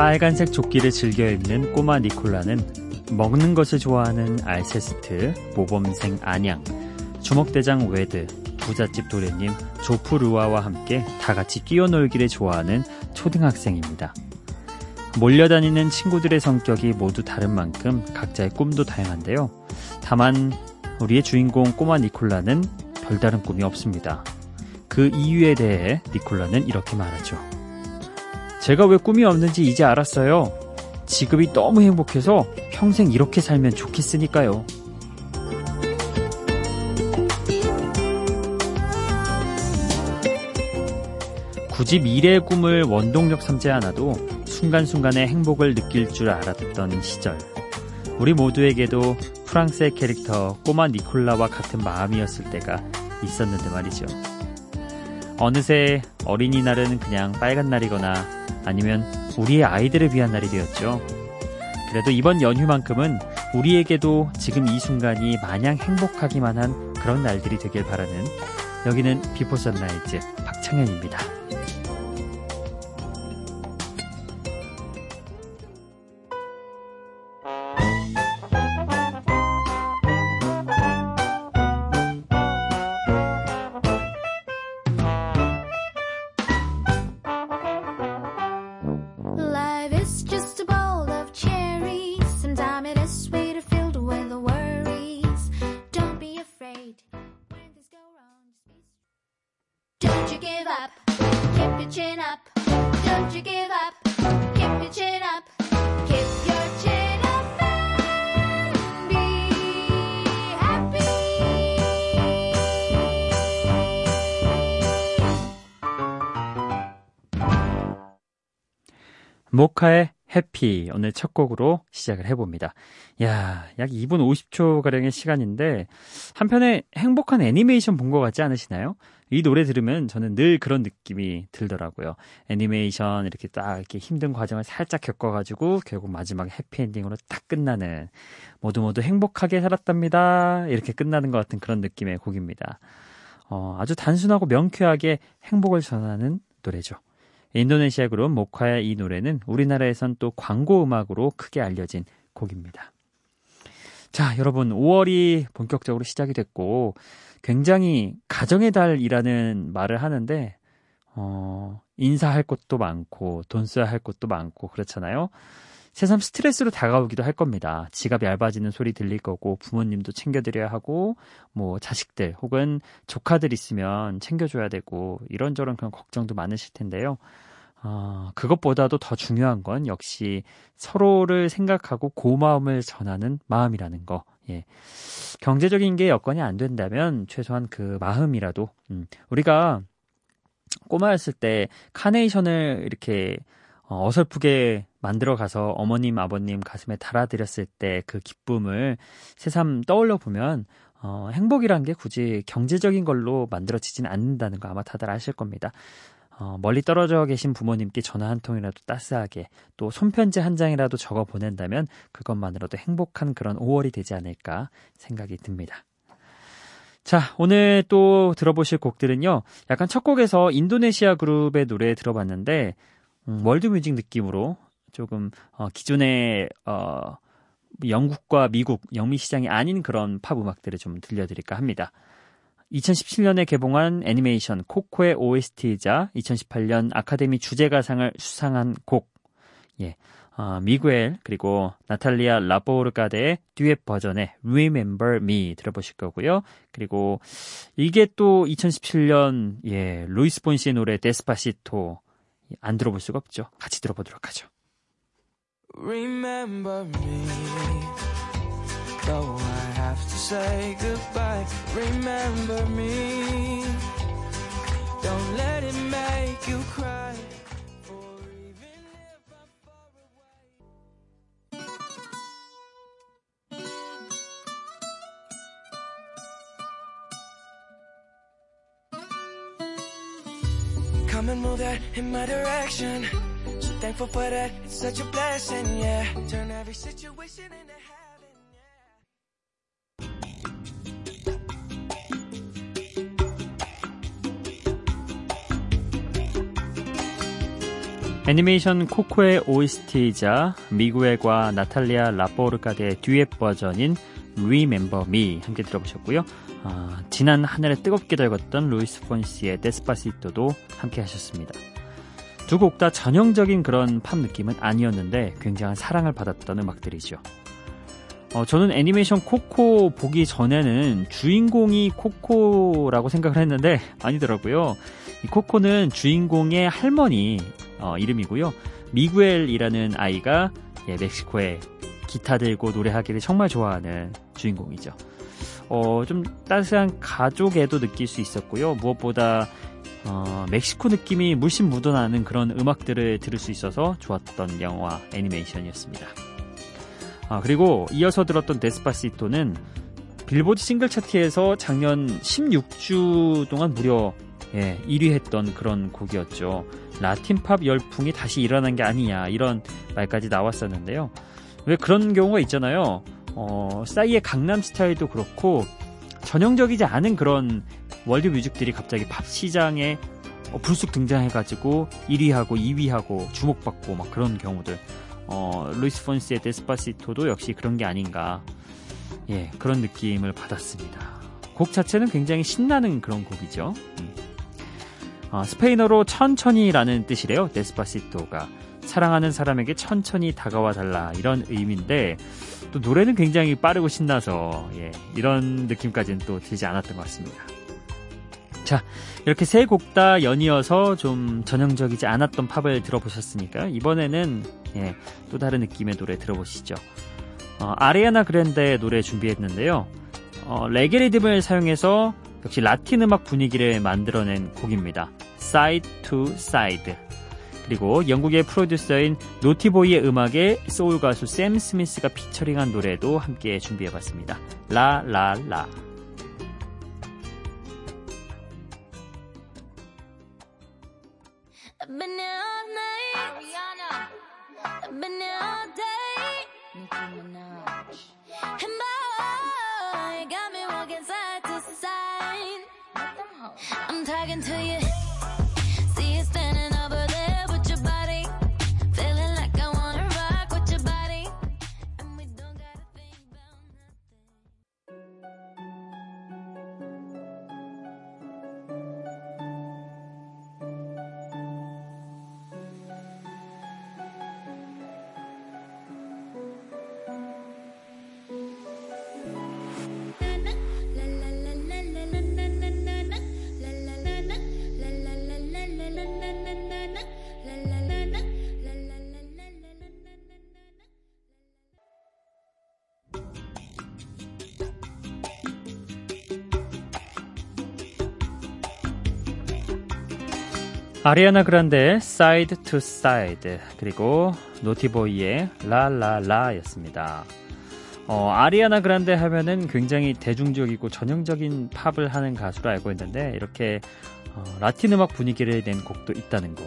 빨간색 조끼를 즐겨 입는 꼬마 니콜라는 먹는 것을 좋아하는 알세스트, 모범생 아냥, 주먹대장 외드, 부잣집 도련님 조프루아와 함께 다 같이 뛰어놀기를 좋아하는 초등학생입니다. 몰려다니는 친구들의 성격이 모두 다른 만큼 각자의 꿈도 다양한데요. 다만 우리의 주인공 꼬마 니콜라는 별다른 꿈이 없습니다. 그 이유에 대해 니콜라는 이렇게 말하죠. 제가 왜 꿈이 없는지 이제 알았어요. 지금이 너무 행복해서 평생 이렇게 살면 좋겠으니까요. 굳이 미래의 꿈을 원동력 삼지 않아도 순간순간의 행복을 느낄 줄 알았던 시절. 우리 모두에게도 프랑스의 캐릭터 꼬마 니콜라와 같은 마음이었을 때가 있었는데 말이죠. 어느새 어린이날은 그냥 빨간 날이거나 아니면 우리의 아이들을 위한 날이 되었죠. 그래도 이번 연휴만큼은 우리에게도 지금 이 순간이 마냥 행복하기만 한 그런 날들이 되길 바라는 여기는 비포 선라이즈 박창현입니다. 모카의 해피 오늘 첫 곡으로 시작을 해봅니다. 야, 약 2분 50초 가량의 시간인데 한편에 행복한 애니메이션 본 것 같지 않으시나요? 이 노래 들으면 저는 늘 그런 느낌이 들더라고요. 애니메이션 이렇게 딱 이렇게 힘든 과정을 살짝 겪어가지고 결국 마지막에 해피엔딩으로 딱 끝나는 모두 모두 행복하게 살았답니다. 이렇게 끝나는 것 같은 그런 느낌의 곡입니다. 어, 아주 단순하고 명쾌하게 행복을 전하는 노래죠. 인도네시아 그룹 모카의 이 노래는 우리나라에선 또 광고 음악으로 크게 알려진 곡입니다. 자, 여러분, 5월이 본격적으로 시작이 됐고, 굉장히 가정의 달이라는 말을 하는데, 어, 인사할 것도 많고, 돈 써야 할 것도 많고, 그렇잖아요. 새삼 스트레스로 다가오기도 할 겁니다. 지갑 얇아지는 소리 들릴 거고, 부모님도 챙겨드려야 하고, 뭐, 자식들 혹은 조카들 있으면 챙겨줘야 되고, 이런저런 그런 걱정도 많으실 텐데요. 어, 그것보다도 더 중요한 건 역시 서로를 생각하고 고마움을 전하는 마음이라는 거. 예. 경제적인 게 여건이 안 된다면 최소한 그 마음이라도, 음, 우리가 꼬마였을 때 카네이션을 이렇게 어, 어설프게 만들어 가서 어머님, 아버님 가슴에 달아드렸을 때 그 기쁨을 새삼 떠올려 보면 어, 행복이란 게 굳이 경제적인 걸로 만들어지진 않는다는 거 아마 다들 아실 겁니다. 어, 멀리 떨어져 계신 부모님께 전화 한 통이라도 따스하게 또 손편지 한 장이라도 적어 보낸다면 그것만으로도 행복한 그런 5월이 되지 않을까 생각이 듭니다. 자, 오늘 또 들어보실 곡들은요. 약간 첫 곡에서 인도네시아 그룹의 노래 들어봤는데 음, 월드뮤직 느낌으로 조금 어, 기존의 어, 영국과 미국 영미 시장이 아닌 그런 팝 음악들을 좀 들려드릴까 합니다. 2017년에 개봉한 애니메이션 코코의 OST이자 2018년 아카데미 주제가상을 수상한 곡, 예, 어, 미구엘 그리고 나탈리아 라포르카데의 듀엣 버전의 Remember Me 들어보실 거고요. 그리고 이게 또 2017년 예 루이스 폰시의 노래 Despacito 안 들어볼 수가 없죠. 같이 들어보도록 하죠. Remember me, though I have to say goodbye. Remember me, don't let Come and move that in my direction. So thankful for that. It's such a blessing, yeah. Turn every situation into 애니메이션 코코의 OST이자 미구엘과 나탈리아 라포르카드의 듀엣 버전인 Remember Me 함께 들어보셨고요. 아, 지난 한 해를 뜨겁게 달궜던 루이스 폰시의 Despacito도 함께 하셨습니다. 두 곡 다 전형적인 그런 팝 느낌은 아니었는데 굉장한 사랑을 받았던 음악들이죠. 어, 저는 애니메이션 코코 보기 전에는 주인공이 코코라고 생각을 했는데 아니더라고요. 이 코코는 주인공의 할머니 어, 이름이고요. 미구엘이라는 아이가 예, 멕시코에 기타 들고 노래하기를 정말 좋아하는 주인공이죠. 어, 좀 따스한 가족애도 느낄 수 있었고요. 무엇보다 어, 멕시코 느낌이 물씬 묻어나는 그런 음악들을 들을 수 있어서 좋았던 영화 애니메이션이었습니다. 아, 그리고 이어서 들었던 데스파시토는 빌보드 싱글 차트에서 작년 16주 동안 무려 예, 1위 했던 그런 곡이었죠. 라틴 팝 열풍이 다시 일어난 게 아니냐 이런 말까지 나왔었는데요. 왜 그런 경우가 있잖아요. 어, 싸이의 강남 스타일도 그렇고 전형적이지 않은 그런 월드 뮤직들이 갑자기 팝 시장에 어, 불쑥 등장해가지고 1위하고 2위하고 주목받고 막 그런 경우들. 어, 루이스 폰시의 Despacito도 역시 그런 게 아닌가. 예, 그런 느낌을 받았습니다. 곡 자체는 굉장히 신나는 그런 곡이죠. 음. 어, 스페인어로 천천히라는 뜻이래요. 데스파시토가. 사랑하는 사람에게 천천히 다가와 달라 이런 의미인데 또 노래는 굉장히 빠르고 신나서 예, 이런 느낌까지는 또 들지 않았던 것 같습니다. 자 이렇게 세 곡 다 연이어서 좀 전형적이지 않았던 팝을 들어보셨으니까 이번에는 예, 또 다른 느낌의 노래 들어보시죠. 어, 아리아나 그랜데의 노래 준비했는데요. 어, 레게 리듬을 사용해서 역시 라틴 음악 분위기를 만들어낸 곡입니다. Side to Side. 그리고 영국의 프로듀서인 노티보이의 음악에 소울 가수 샘 스미스가 피처링한 노래도 함께 준비해봤습니다. 라라라. Thấy 아리아나 그란데의 Side to Side 그리고 노티보이의 라라라였습니다. 어, 아리아나 그란데 하면은 굉장히 대중적이고 전형적인 팝을 하는 가수로 알고 있는데 이렇게 어, 라틴 음악 분위기를 낸 곡도 있다는 거.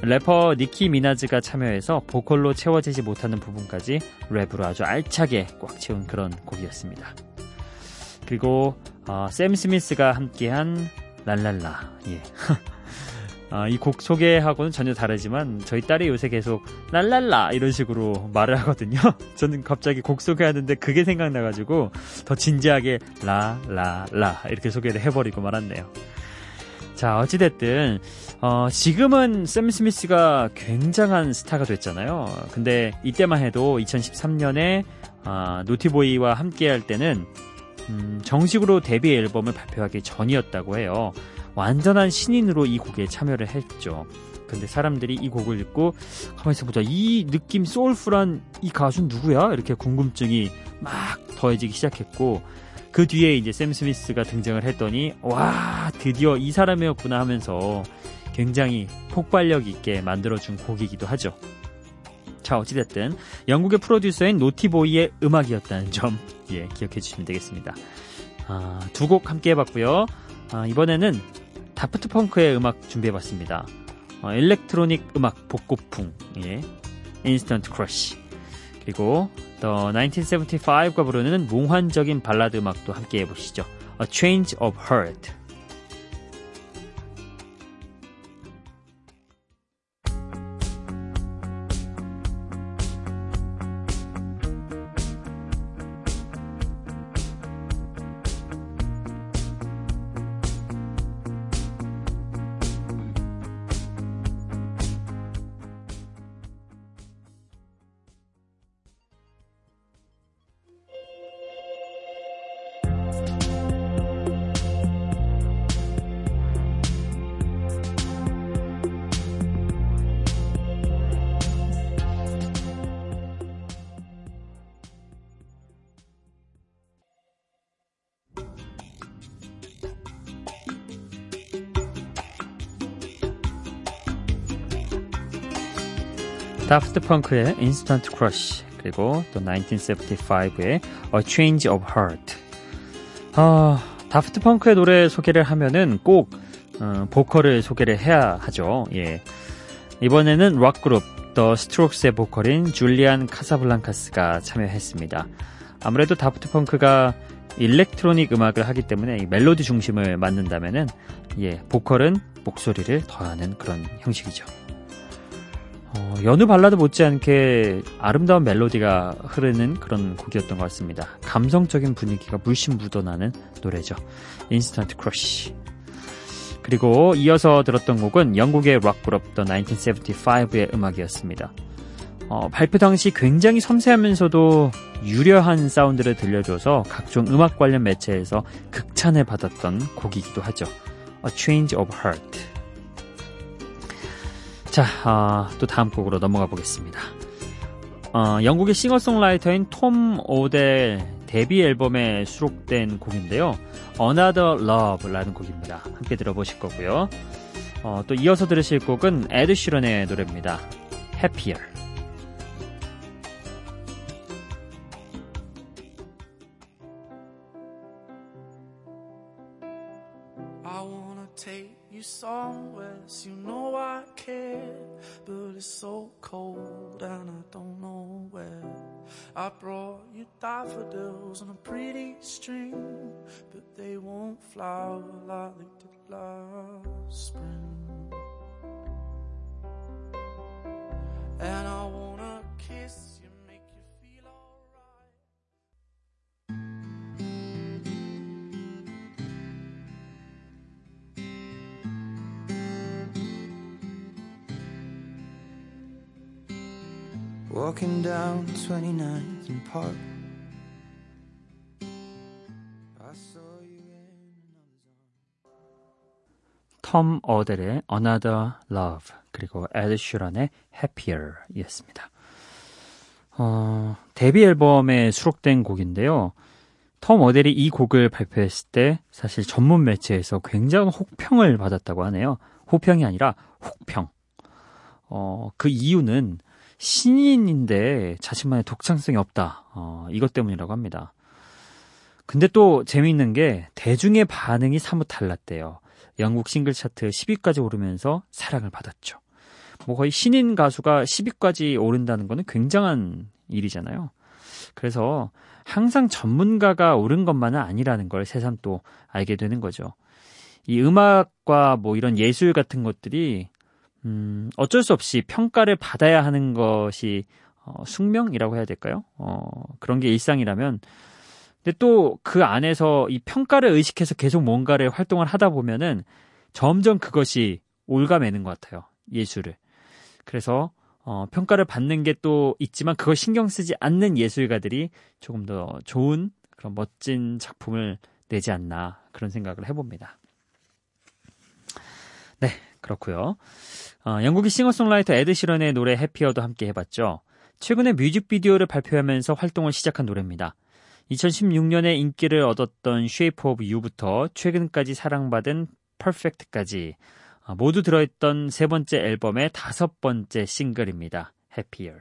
래퍼 니키 미나즈가 참여해서 보컬로 채워지지 못하는 부분까지 랩으로 아주 알차게 꽉 채운 그런 곡이었습니다. 그리고 어, 샘 스미스가 함께한 랄랄라. 예. 아, 이 곡 소개하고는 전혀 다르지만 저희 딸이 요새 계속 랄랄라 이런 식으로 말을 하거든요. 저는 갑자기 곡 소개하는데 그게 생각나가지고 더 진지하게 라라라 이렇게 소개를 해버리고 말았네요. 자 어찌됐든 어, 지금은 샘 스미스가 굉장한 스타가 됐잖아요. 근데 이때만 해도 2013년에 아, 노티보이와 함께할 때는 음, 정식으로 데뷔 앨범을 발표하기 전이었다고 해요. 완전한 신인으로 이 곡에 참여를 했죠. 근데 사람들이 이 곡을 듣고 가만있어 보자. 이 느낌 소울풀한 이 가수는 누구야? 이렇게 궁금증이 막 더해지기 시작했고 그 뒤에 이제 샘 스미스가 등장을 했더니 와 드디어 이 사람이었구나 하면서 굉장히 폭발력 있게 만들어준 곡이기도 하죠. 자 어찌됐든 영국의 프로듀서인 Naughty Boy의 음악이었다는 점 예, 기억해 주시면 되겠습니다. 아, 두 곡 함께 해봤고요. 아, 이번에는 Daft Punk의 음악 준비해봤습니다. 어, 일렉트로닉 음악 복고풍, 예, Instant Crush. 그리고 The 1975가 부르는 몽환적인 발라드 음악도 함께 해보시죠. A Change of Heart. Daft Punk의 Instant Crush 그리고 또 1975의 A Change of Heart. 아, Daft Punk의 노래 소개를 하면은 꼭 어, 보컬을 소개를 해야 하죠. 예. 이번에는 락 그룹 The Strokes의 보컬인 줄리안 카사블랑카스가 참여했습니다. 아무래도 Daft Punk가 일렉트로닉 음악을 하기 때문에 이 멜로디 중심을 맡는다면은 예, 보컬은 목소리를 더하는 그런 형식이죠. 어, 여느 발라드 못지않게 아름다운 멜로디가 흐르는 그런 곡이었던 것 같습니다. 감성적인 분위기가 물씬 묻어나는 노래죠. Instant Crush. 그리고 이어서 들었던 곡은 영국의 락 그룹 The 1975의 음악이었습니다. 어, 발표 당시 굉장히 섬세하면서도 유려한 사운드를 들려줘서 각종 음악 관련 매체에서 극찬을 받았던 곡이기도 하죠. A Change of Heart. 자, 아, 또 다음 곡으로 넘어가 보겠습니다. 어, 영국의 싱어송라이터인 톰 오델 데뷔 앨범에 수록된 곡인데요. Another Love라는 곡입니다. 함께 들어보실 거고요. 어, 또 이어서 들으실 곡은 에드 시런의 노래입니다. Happier. Cold and I don't know where. I brought you daffodils on a pretty string, but they won't flower like they did last spring. And I wanna Walking down 29th and Park. 톰 어델의 Another Love 그리고 에드 슈런의 Happier 이었습니다. 어, 데뷔 앨범에 수록된 곡인데요. 톰 어델이 이 곡을 발표했을 때 사실 전문 매체에서 굉장한 혹평을 받았다고 하네요. 호평이 아니라 혹평. 어, 그 이유는 신인인데 자신만의 독창성이 없다. 어, 이것 때문이라고 합니다. 근데 또 재미있는 게 대중의 반응이 사뭇 달랐대요. 영국 싱글 차트 10위까지 오르면서 사랑을 받았죠. 뭐 거의 신인 가수가 10위까지 오른다는 거는 굉장한 일이잖아요. 그래서 항상 전문가가 오른 것만은 아니라는 걸 새삼 또 알게 되는 거죠. 이 음악과 뭐 이런 예술 같은 것들이 음, 어쩔 수 없이 평가를 받아야 하는 것이 어, 숙명이라고 해야 될까요? 어, 그런 게 일상이라면 근데 또 그 안에서 이 평가를 의식해서 계속 뭔가를 활동을 하다 보면은 점점 그것이 올가매는 것 같아요. 예술을. 그래서 어, 평가를 받는 게 또 있지만 그걸 신경 쓰지 않는 예술가들이 조금 더 좋은 그런 멋진 작품을 내지 않나 그런 생각을 해봅니다. 네, 그렇고요. 어, 영국의 싱어송라이터 에드 시런의 노래 해피어도 함께 해봤죠. 최근에 뮤직비디오를 발표하면서 활동을 시작한 노래입니다. 2016년에 인기를 얻었던 Shape of You부터 최근까지 사랑받은 Perfect까지 어, 모두 들어있던 세 번째 앨범의 다섯 번째 싱글입니다. Happier.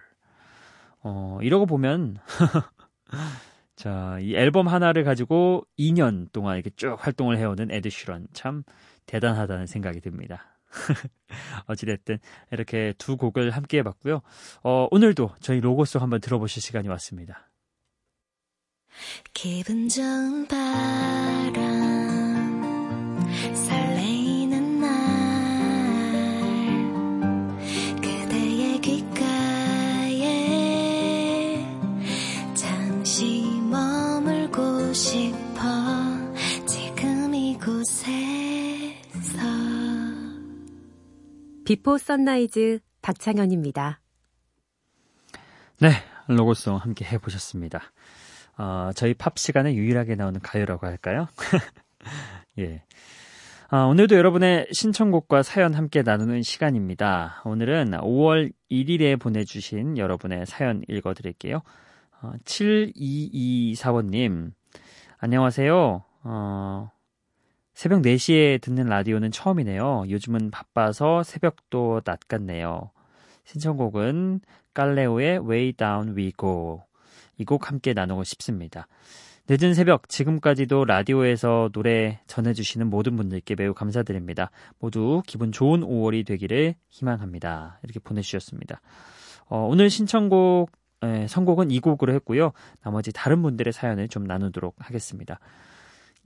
어, 이러고 보면 자, 이 앨범 하나를 가지고 2년 동안 이렇게 쭉 활동을 해오는 에드 슈런 참 대단하다는 생각이 듭니다. 어찌됐든 이렇게 두 곡을 함께 해봤고요. 어, 오늘도 저희 로고 송 한번 들어보실 시간이 왔습니다. 기분 좋은 바람 Before Sunrise 박창현입니다. 네, 로고송 함께 해보셨습니다. 어, 저희 팝 시간에 유일하게 나오는 가요라고 할까요? 예. 아, 오늘도 여러분의 신청곡과 사연 함께 나누는 시간입니다. 오늘은 5월 1일에 보내주신 여러분의 사연 읽어드릴게요. 어, 7224번님, 안녕하세요. 어, 새벽 4시에 듣는 라디오는 처음이네요. 요즘은 바빠서 새벽도 낮 같네요. 신청곡은 깔레오의 Way Down We Go. 이 곡 함께 나누고 싶습니다. 늦은 새벽 지금까지도 라디오에서 노래 전해주시는 모든 분들께 매우 감사드립니다. 모두 기분 좋은 5월이 되기를 희망합니다. 이렇게 보내주셨습니다. 어, 오늘 신청곡 에, 선곡은 이 곡으로 했고요. 나머지 다른 분들의 사연을 좀 나누도록 하겠습니다.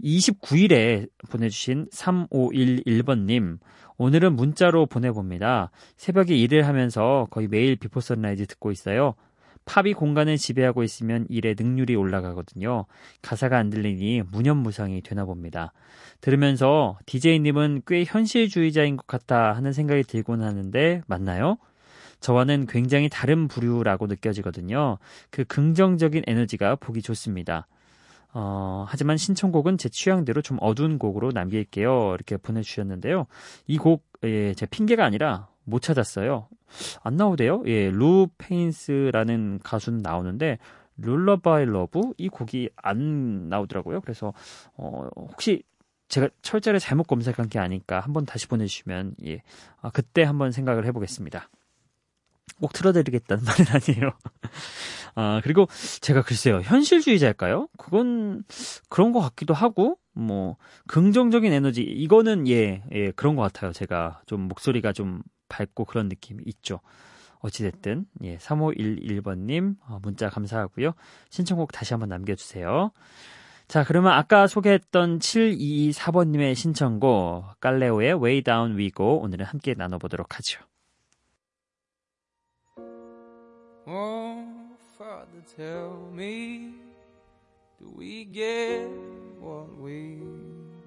29일에 보내주신 3511번님, 오늘은 문자로 보내봅니다. 새벽에 일을 하면서 거의 매일 Before Sunrise 듣고 있어요. 팝이 공간을 지배하고 있으면 일의 능률이 올라가거든요. 가사가 안 들리니 무념무상이 되나 봅니다. 들으면서 DJ님은 꽤 현실주의자인 것 같다 하는 생각이 들곤 하는데 맞나요? 저와는 굉장히 다른 부류라고 느껴지거든요. 그 긍정적인 에너지가 보기 좋습니다. 어, 하지만 신청곡은 제 취향대로 좀 어두운 곡으로 남길게요. 이렇게 보내주셨는데요. 이 곡, 예, 제 핑계가 아니라 못 찾았어요. 안 나오대요. 예, Roo Panes라는 가수는 나오는데, Lullaby Love? 이 곡이 안 나오더라고요. 그래서, 어, 혹시 제가 철자를 잘못 검색한 게 아닐까 한번 다시 보내주시면, 예, 아, 그때 한번 생각을 해보겠습니다. 꼭 틀어드리겠다는 말은 아니에요. 아, 그리고 제가 글쎄요, 현실주의자일까요? 그건 그런 것 같기도 하고, 뭐, 긍정적인 에너지, 이거는 예, 예, 그런 것 같아요. 제가 좀 목소리가 좀 밝고 그런 느낌이 있죠. 어찌됐든, 예, 3511번님, 어, 문자 감사하고요. 신청곡 다시 한번 남겨주세요. 자, 그러면 아까 소개했던 724번님의 신청곡, 깔레오의 Way Down We Go, 오늘은 함께 나눠보도록 하죠. Oh, Father, tell me, do we get what we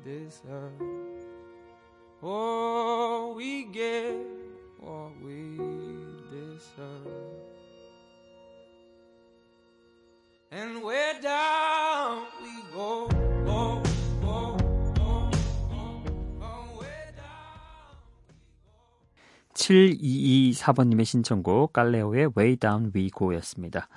deserve? Oh, we get 7224번님의 신청곡 깔레오의 Way Down We Go였습니다.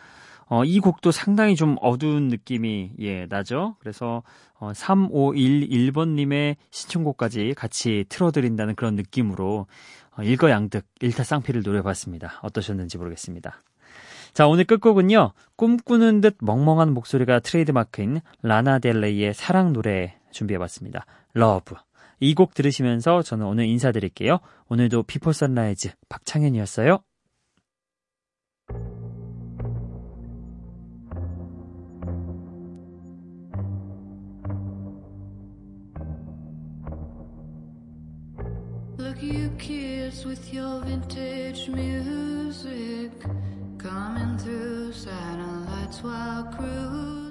어, 이 곡도 상당히 좀 어두운 느낌이 예 나죠. 그래서 어, 3511번님의 신청곡까지 같이 틀어드린다는 그런 느낌으로 어, 일거양득 일타쌍피를 노려봤습니다. 어떠셨는지 모르겠습니다. 자 오늘 끝곡은요 꿈꾸는 듯 멍멍한 목소리가 트레이드마크인 라나 델레이의 사랑 노래 준비해봤습니다. 러브 이 곡 들으시면서 저는 오늘 인사드릴게요. 오늘도 비포 선라이즈 박창현이었어요. You kids with your vintage music coming through satellites while cruising.